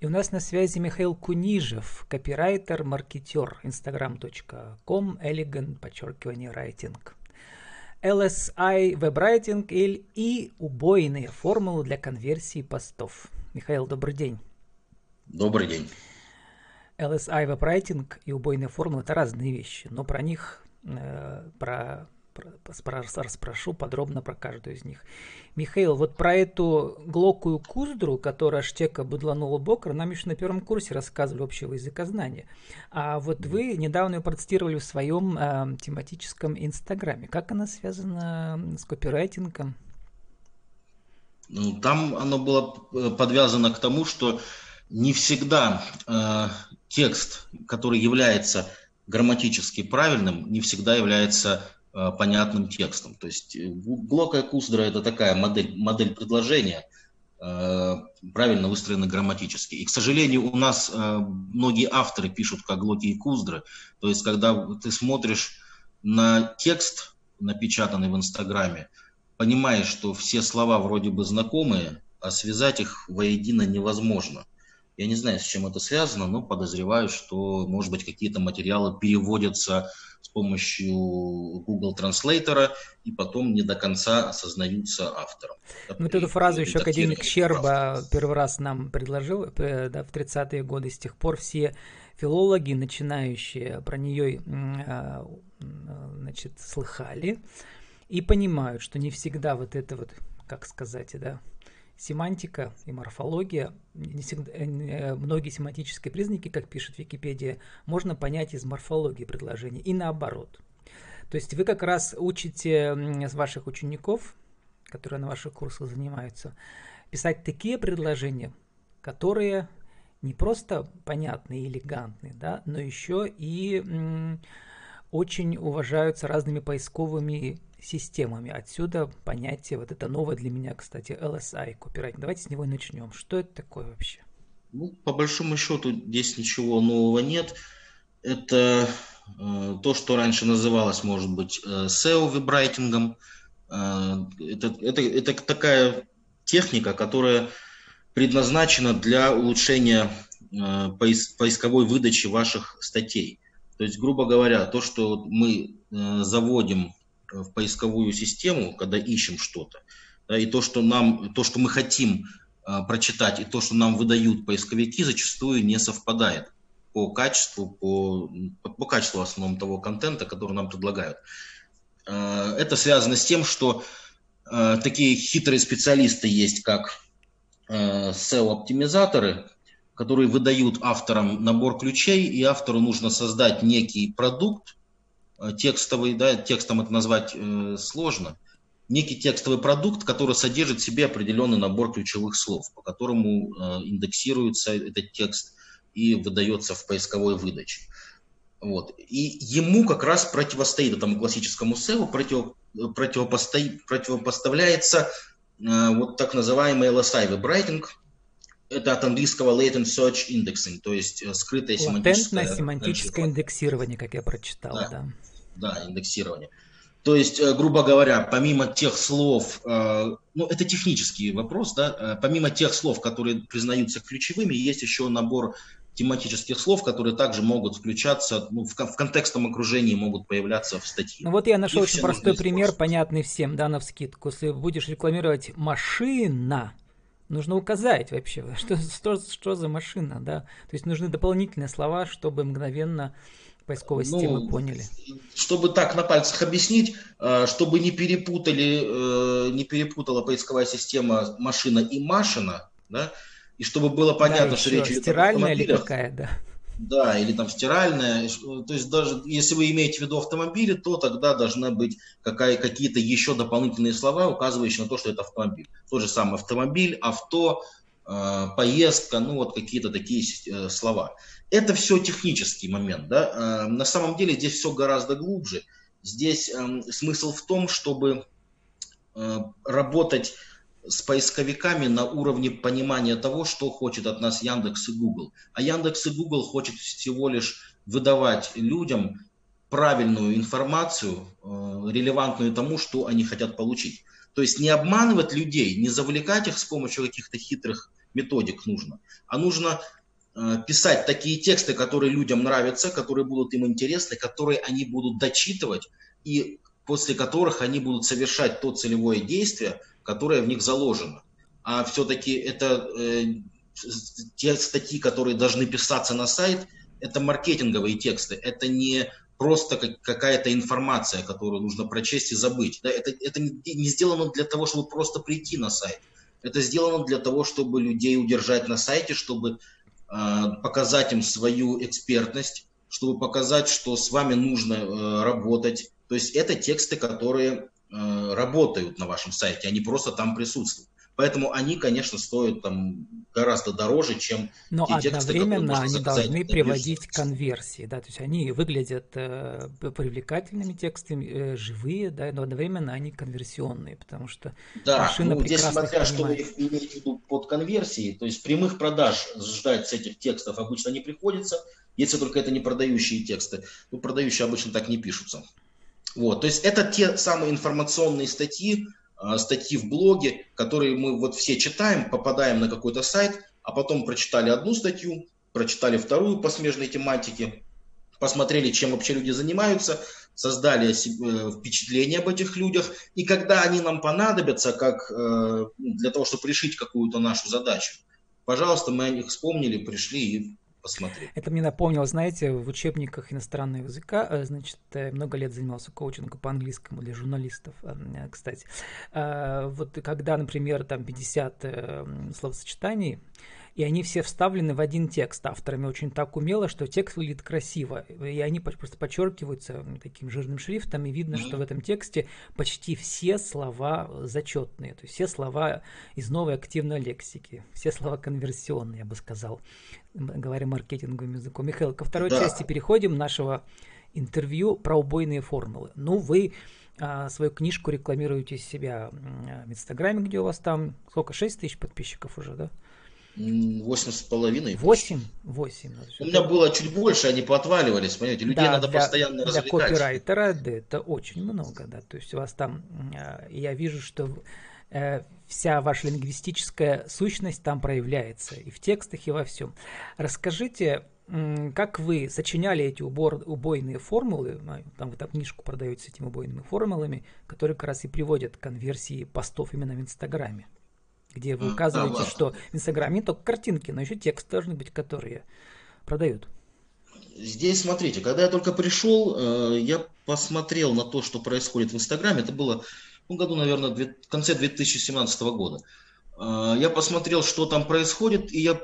И у нас на связи Михаил Кунижев, копирайтер, маркетер, instagram.com, elegant, подчеркивание, writing. LSI вебрайтинг и убойные формулы для конверсии постов. Михаил, добрый день. Добрый день. LSI вебрайтинг и убойные формулы – это разные вещи, но про них, э, про расспрошу подробно про каждую из них. Михаил, вот про эту глокую куздру, которая штека быдланула бокра, нам еще на первом курсе рассказывали общего языкознания. А вот вы недавно ее процитировали в своем э, тематическом инстаграме. Как она связана с копирайтингом? Ну, там оно было э, подвязано к тому, что не всегда э, текст, который является грамматически правильным, не всегда является понятным текстом. То есть э, глокая куздра – это такая модель, модель предложения, э, правильно выстроена грамматически. И, к сожалению, у нас многие авторы пишут как глоки и куздры. То есть, когда ты смотришь на текст, напечатанный в Инстаграме, понимаешь, что все слова вроде бы знакомые, а связать их воедино невозможно. Я не знаю, с чем это связано, но подозреваю, что, может быть, какие-то материалы переводятся с помощью Google Translator и потом не до конца осознаются автором. Ну, вот эту фразу еще академик Щерба первый раз нам предложил э, да, в 30-е годы. С тех пор все филологи, начинающие про нее а, значит, слыхали и понимают, что не всегда вот это вот, как сказать, да, семантика и морфология, не всегда, э, э, многие семантические признаки, как пишет Википедия, можно понять из морфологии предложения и наоборот. То есть вы как раз учите ваших учеников, которые на ваших курсах занимаются, писать такие предложения, которые не просто понятные и элегантные, да, но еще и очень уважаются разными поисковыми системами. Отсюда понятие, вот это новое для меня, кстати, LSI, копирайтинг. Давайте с него и начнем. Что это такое вообще? Ну, по большому счету здесь ничего нового нет. Это э, то, что раньше называлось, может быть, э, SEO-вебрайтингом. Э, это, это, это такая техника, которая предназначена для улучшения э, поисковой выдачи ваших статей. То есть, грубо говоря, то, что мы э, заводим в поисковую систему, когда ищем что-то, да, и то, что нам, то, что мы хотим э, прочитать, и то, что нам выдают поисковики, зачастую не совпадает по качеству, по, по качеству в основном того контента, который нам предлагают. Э, это связано с тем, что э, такие хитрые специалисты есть, как э, SEO-оптимизаторы, которые выдают авторам набор ключей, и автору нужно создать некий продукт, текстовый, да, текстом это назвать э, сложно, некий текстовый продукт, который содержит в себе определенный набор ключевых слов, по которому э, индексируется этот текст и выдается в поисковой выдаче. Вот. И ему как раз противостоит этому классическому SEO, против, противопосто, противопоставляется э, вот так называемый LSI вебрайтинг. Это от английского latent search indexing, то есть э, скрытое семантическое... семантическое индексирование, как я прочитал, да. да да, индексирование. То есть, э, грубо говоря, помимо тех слов, э, ну это технический вопрос, да, э, помимо тех слов, которые признаются ключевыми, есть еще набор тематических слов, которые также могут включаться, ну, в, в контекстном окружении могут появляться в статье. Ну вот я нашел очень простой пример, понятный всем, да, на вскидку. Если будешь рекламировать машина, нужно указать вообще, что, что, что за машина, да. То есть нужны дополнительные слова, чтобы мгновенно поисковой ну, системы поняли? Чтобы так на пальцах объяснить, э, чтобы не перепутали, э, не перепутала поисковая система машина и машина, да, и чтобы было понятно, да, что речь идет стиральная или какая, да. Да, или там стиральная. То есть даже если вы имеете в виду автомобили, то тогда должны быть какая, какие-то еще дополнительные слова, указывающие на то, что это автомобиль. Тот же самый автомобиль, авто, поездка, ну вот какие-то такие слова. Это все технический момент. Да? Э, на самом деле здесь все гораздо глубже. Здесь эм, смысл в том, чтобы э, работать с поисковиками на уровне понимания того, что хочет от нас Яндекс и Google. А Яндекс и Google хочет всего лишь выдавать людям правильную информацию, э, релевантную тому, что они хотят получить. То есть не обманывать людей, не завлекать их с помощью каких-то хитрых методик нужно, а нужно э, писать такие тексты, которые людям нравятся, которые будут им интересны, которые они будут дочитывать и после которых они будут совершать то целевое действие, которое в них заложено. А все-таки это э, те статьи, которые должны писаться на сайт, это маркетинговые тексты, это не просто как, какая-то информация, которую нужно прочесть и забыть. Да, это, это не, не сделано для того, чтобы просто прийти на сайт. Это сделано для того, чтобы людей удержать на сайте, чтобы э, показать им свою экспертность, чтобы показать, что с вами нужно э, работать. То есть это тексты, которые э, работают на вашем сайте, они просто там присутствуют. Поэтому они, конечно, стоят там гораздо дороже, чем Но те одновременно тексты, они должны приводить к конверсии, да, то есть они выглядят э, привлекательными текстами, э, живые, да, но одновременно они конверсионные, потому что да, машина ну, здесь смотря, что вы имеете в виду под конверсией, то есть прямых продаж ждать с этих текстов обычно не приходится, если только это не продающие тексты. Ну, продающие обычно так не пишутся. Вот, то есть это те самые информационные статьи, статьи в блоге, которые мы вот все читаем, попадаем на какой-то сайт, а потом прочитали одну статью, прочитали вторую по смежной тематике, посмотрели, чем вообще люди занимаются, создали э, впечатление об этих людях, и когда они нам понадобятся как э, для того, чтобы решить какую-то нашу задачу, пожалуйста, мы о них вспомнили, пришли и посмотреть. Это мне напомнило, знаете, в учебниках иностранного языка, э, значит, э, много лет занимался коучингом по английскому для журналистов, э, кстати. Вот когда, например, там 50 словосочетаний, и они все вставлены в один текст авторами очень так умело, что текст выглядит красиво, и они просто подчеркиваются таким жирным шрифтом, и видно, что в этом тексте почти все слова зачетные, то есть все слова из новой активной лексики, все слова конверсионные, я бы сказал, говоря маркетинговым языком. Михаил, ко второй да. части переходим нашего интервью про убойные формулы. Ну, вы а, свою книжку рекламируете себя в Инстаграме, где у вас там сколько, 6 тысяч подписчиков уже, да? Восемь с половиной. Восемь? Восемь. У меня было чуть больше, они поотваливались, понимаете, людей да, надо для, постоянно для развлекать. Для копирайтера да, это очень много, да, то есть у вас там, а, я вижу, что э, вся ваша лингвистическая сущность там проявляется, и в текстах, и во всем. Расскажите, как вы сочиняли эти убор, убойные формулы, а, там вы там книжку продаете с этими убойными формулами, которые как раз и приводят к конверсии постов именно в Инстаграме где вы указываете, да, что в Инстаграме не только картинки, но еще текст должны быть, которые продают. Здесь, смотрите, когда я только пришел, э, я посмотрел на то, что происходит в Инстаграме. Это было ну, году, наверное, в конце 2017 года. Э, я посмотрел, что там происходит, и я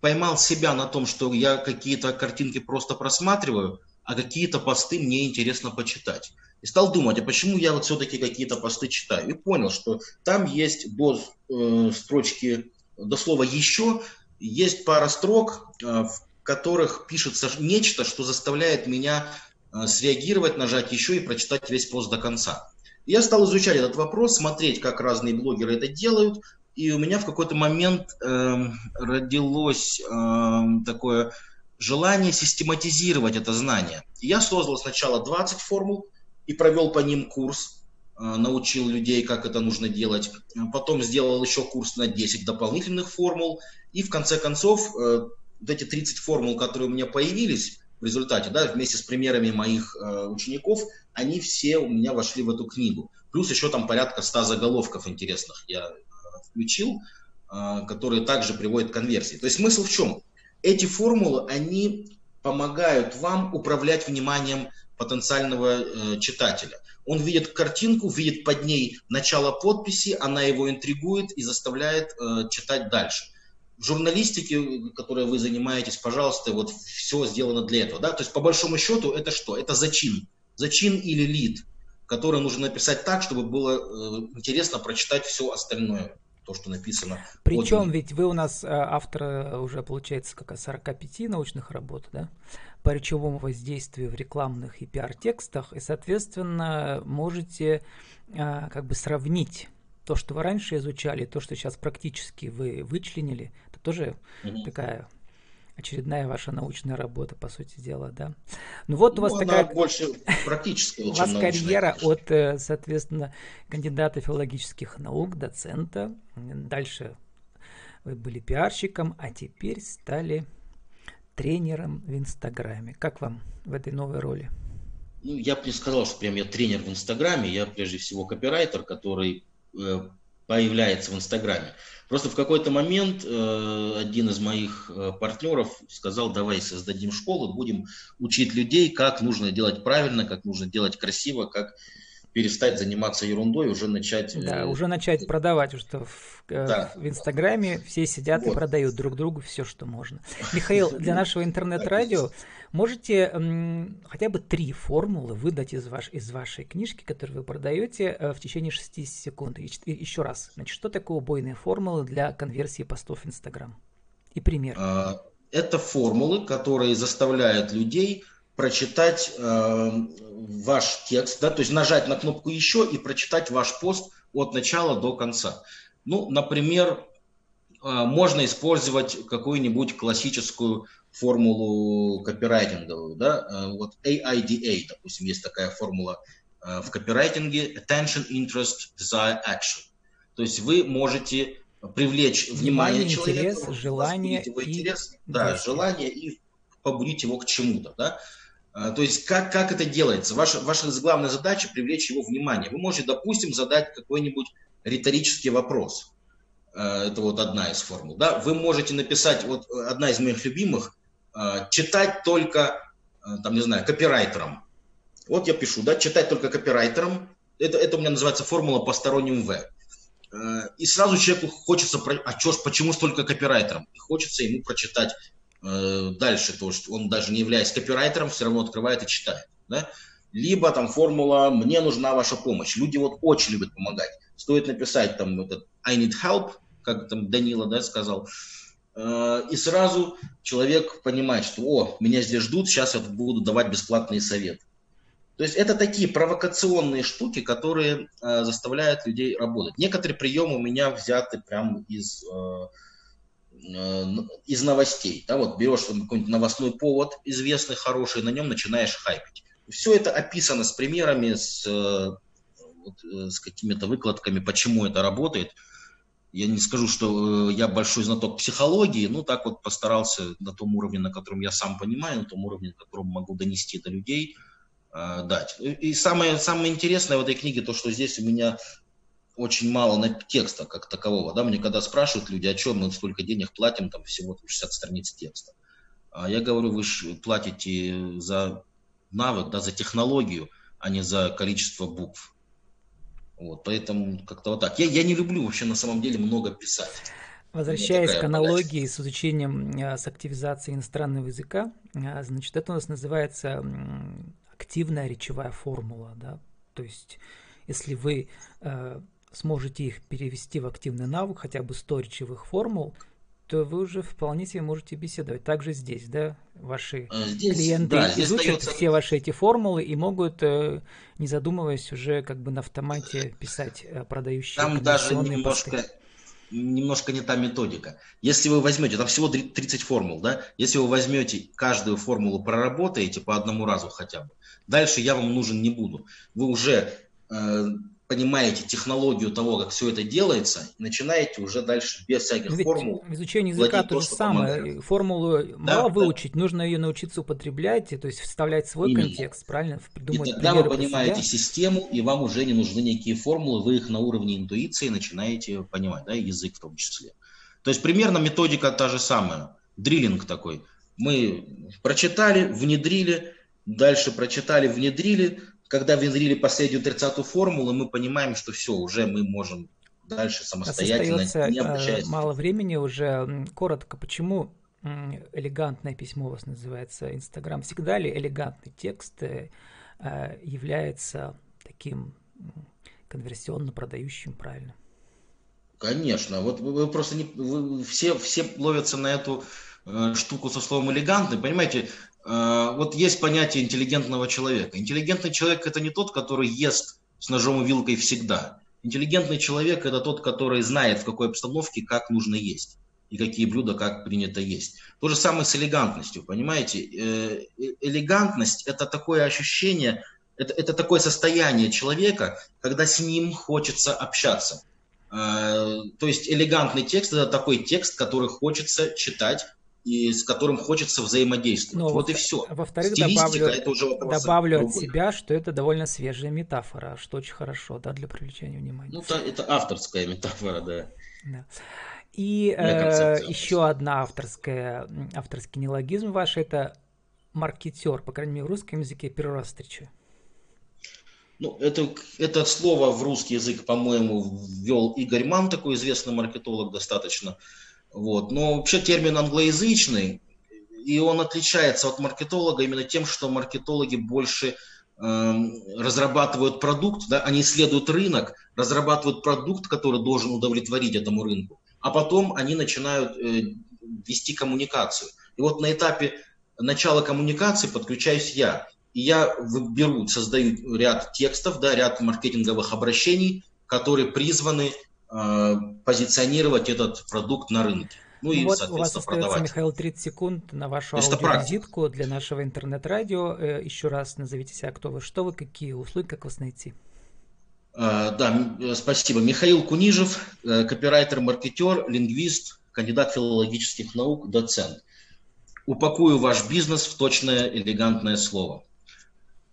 поймал себя на том, что я какие-то картинки просто просматриваю, а какие-то посты мне интересно почитать. И стал думать, а почему я вот все-таки какие-то посты читаю. И понял, что там есть до э, строчки, до слова «еще», есть пара строк, э, в которых пишется нечто, что заставляет меня э, среагировать, нажать «еще» и прочитать весь пост до конца. Я стал изучать этот вопрос, смотреть, как разные блогеры это делают, и у меня в какой-то момент э, родилось э, такое желание систематизировать это знание. Я создал сначала 20 формул, и провел по ним курс, э, научил людей, как это нужно делать. Потом сделал еще курс на 10 дополнительных формул. И в конце концов, э, вот эти 30 формул, которые у меня появились в результате, да, вместе с примерами моих э, учеников, они все у меня вошли в эту книгу. Плюс еще там порядка 100 заголовков интересных я включил, которые также приводят к конверсии. То есть смысл в чем? Эти формулы, они помогают вам управлять вниманием потенциального э, читателя. Он видит картинку, видит под ней начало подписи, она его интригует и заставляет э, читать дальше. В журналистике, которой вы занимаетесь, пожалуйста, вот все сделано для этого. Да? То есть, по большому счету, это что? Это зачин. Зачин или лид, который нужно написать так, чтобы было э, интересно прочитать все остальное то, что написано. Причем ведь вы у нас э, автор э, уже, получается, как 45 научных работ, да? по речевому воздействию в рекламных и пиар-текстах, и, соответственно, можете а, как бы сравнить то, что вы раньше изучали, то, что сейчас практически вы вычленили, это тоже угу. такая очередная ваша научная работа, по сути дела, да. Ну вот у вас ну, такая... больше практическая, У вас карьера от, э, соответственно, кандидата филологических наук, доцента, дальше вы были пиарщиком, а теперь стали тренером в Инстаграме. Как вам в этой новой роли? Ну, я бы не сказал, что прям я тренер в Инстаграме. Я прежде всего копирайтер, который э, появляется в Инстаграме. Просто в какой-то момент э, один из моих э, партнеров сказал, давай создадим школу, будем учить людей, как нужно делать правильно, как нужно делать красиво, как перестать заниматься ерундой, уже начать... Да, э, уже начать продавать, что в, э, да. в Инстаграме все сидят вот. и продают друг другу все, что можно. Михаил, для нашего интернет-радио можете м, хотя бы три формулы выдать из, ваш, из вашей книжки, которую вы продаете э, в течение 60 секунд. И, и, еще раз, значит, что такое убойные формулы для конверсии постов в Инстаграм? И пример. А, это формулы, которые заставляют людей прочитать э, ваш текст, да, то есть нажать на кнопку «Еще» и прочитать ваш пост от начала до конца. Ну, например, э, можно использовать какую-нибудь классическую формулу копирайтинговую, да, э, вот AIDA, допустим, есть такая формула э, в копирайтинге Attention, Interest, Desire, Action. То есть вы можете привлечь внимание, внимание человека, интерес, желание его и интерес, да, желание и побудить его к чему-то, да. А, то есть как, как это делается? Ваша, ваша главная задача – привлечь его внимание. Вы можете, допустим, задать какой-нибудь риторический вопрос. А, это вот одна из формул. Да? Вы можете написать, вот одна из моих любимых, а, читать только, там, не знаю, копирайтером. Вот я пишу, да, читать только копирайтером. Это, это у меня называется формула посторонним В. И сразу человеку хочется, а чё ж, почему столько копирайтером? И хочется ему прочитать Э, дальше, то, что он даже не являясь копирайтером, все равно открывает и читает. Да? Либо там формула «мне нужна ваша помощь». Люди вот очень любят помогать. Стоит написать там этот «I need help», как там Данила да, сказал, э, и сразу человек понимает, что «О, меня здесь ждут, сейчас я буду давать бесплатные советы». То есть это такие провокационные штуки, которые э, заставляют людей работать. Некоторые приемы у меня взяты прямо из э, Э, из новостей. Да, вот берешь какой-нибудь новостной повод известный, хороший, на нем начинаешь хайпить. Все это описано с примерами, с, э, вот, э, с какими-то выкладками, почему это работает. Я не скажу, что я большой знаток психологии, но так вот постарался на том уровне, на котором я сам понимаю, на том уровне, на котором могу донести до людей, дать. И самое, самое интересное в этой книге, то, что здесь у меня очень мало на текста как такового. Да? Мне когда спрашивают люди, о чем мы сколько денег платим, там всего 60 страниц текста. А я говорю, вы же платите за навык, да, за технологию, а не за количество букв. Вот, поэтому как-то вот так. Я, я не люблю вообще на самом деле много писать. Возвращаясь к аналогии с изучением, а, с активизацией иностранного языка, а, значит, это у нас называется активная речевая формула, да, то есть если вы а, сможете их перевести в активный навык, хотя бы 100 речевых формул, то вы уже вполне себе можете беседовать. Также здесь, да, ваши э, здесь, клиенты да, изучат дается... все ваши эти формулы и могут, э, не задумываясь, уже как бы на автомате писать э, продающие Там даже немножко, посты. немножко не та методика. Если вы возьмете, там всего 30 формул, да, если вы возьмете каждую формулу, проработаете по одному разу хотя бы, дальше я вам нужен не буду. Вы уже понимаете технологию того, как все это делается, и начинаете уже дальше без всяких Ведь формул. Изучение языка то же самое. Помогает. Формулу да, мало да. выучить, нужно ее научиться употреблять, то есть вставлять свой Именно. контекст, правильно? Придумать и тогда вы понимаете систему, и вам уже не нужны никакие формулы, вы их на уровне интуиции начинаете понимать, да, язык в том числе. То есть примерно методика та же самая, дриллинг такой. Мы прочитали, внедрили, дальше прочитали, внедрили, когда внедрили последнюю тридцатую формулу, мы понимаем, что все, уже мы можем дальше самостоятельно, Остается не обращаясь. мало времени уже. Коротко, почему элегантное письмо у вас называется Инстаграм? Всегда ли элегантный текст э, э, является таким конверсионно продающим правильно? Конечно. Вот вы просто не, вы, все, все ловятся на эту э, штуку со словом элегантный. Понимаете, вот есть понятие интеллигентного человека. Интеллигентный человек – это не тот, который ест с ножом и вилкой всегда. Интеллигентный человек – это тот, который знает, в какой обстановке как нужно есть и какие блюда как принято есть. То же самое с элегантностью, понимаете? Э, э, элегантность – это такое ощущение, это, это такое состояние человека, когда с ним хочется общаться. То есть элегантный текст – это такой текст, который хочется читать и с которым хочется взаимодействовать. Но вот и все. Во-вторых, добавлю, это уже добавлю от себя, что это довольно свежая метафора, что очень хорошо да, для привлечения внимания. Ну, это, это авторская метафора, да. да. И э, еще одна авторская, авторский неологизм ваш – это маркетер, по крайней мере, в русском языке первый раз встречаю. Ну, это, это слово в русский язык, по-моему, ввел Игорь Ман, такой известный маркетолог достаточно. Вот. Но вообще термин англоязычный, и он отличается от маркетолога именно тем, что маркетологи больше э, разрабатывают продукт, да, они исследуют рынок, разрабатывают продукт, который должен удовлетворить этому рынку, а потом они начинают э, вести коммуникацию. И вот на этапе начала коммуникации подключаюсь я. И я беру, создаю ряд текстов, да, ряд маркетинговых обращений, которые призваны позиционировать этот продукт на рынке. Ну, и, вот у вас остается, продавать. Михаил, 30 секунд на вашу аудиовизитку для нашего интернет-радио. Э, еще раз назовите себя, кто вы, что вы, какие услуги, как вас найти. Uh, да, э, спасибо. Михаил Кунижев, копирайтер, маркетер, лингвист, кандидат филологических наук, доцент. Упакую ваш бизнес в точное, элегантное слово.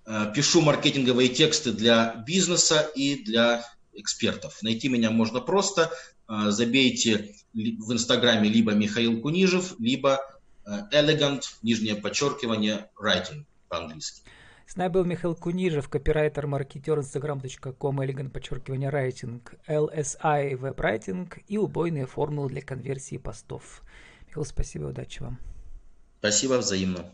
Э, пишу маркетинговые тексты для бизнеса и для экспертов. Найти меня можно просто. Э, забейте в Инстаграме либо Михаил Кунижев, либо э, elegant, нижнее подчеркивание, writing по-английски. С нами был Михаил Кунижев, копирайтер, маркетер, instagram.com, elegant, подчеркивание, writing, LSI, веб-райтинг и убойные формулы для конверсии постов. Михаил, спасибо, удачи вам. Спасибо взаимно.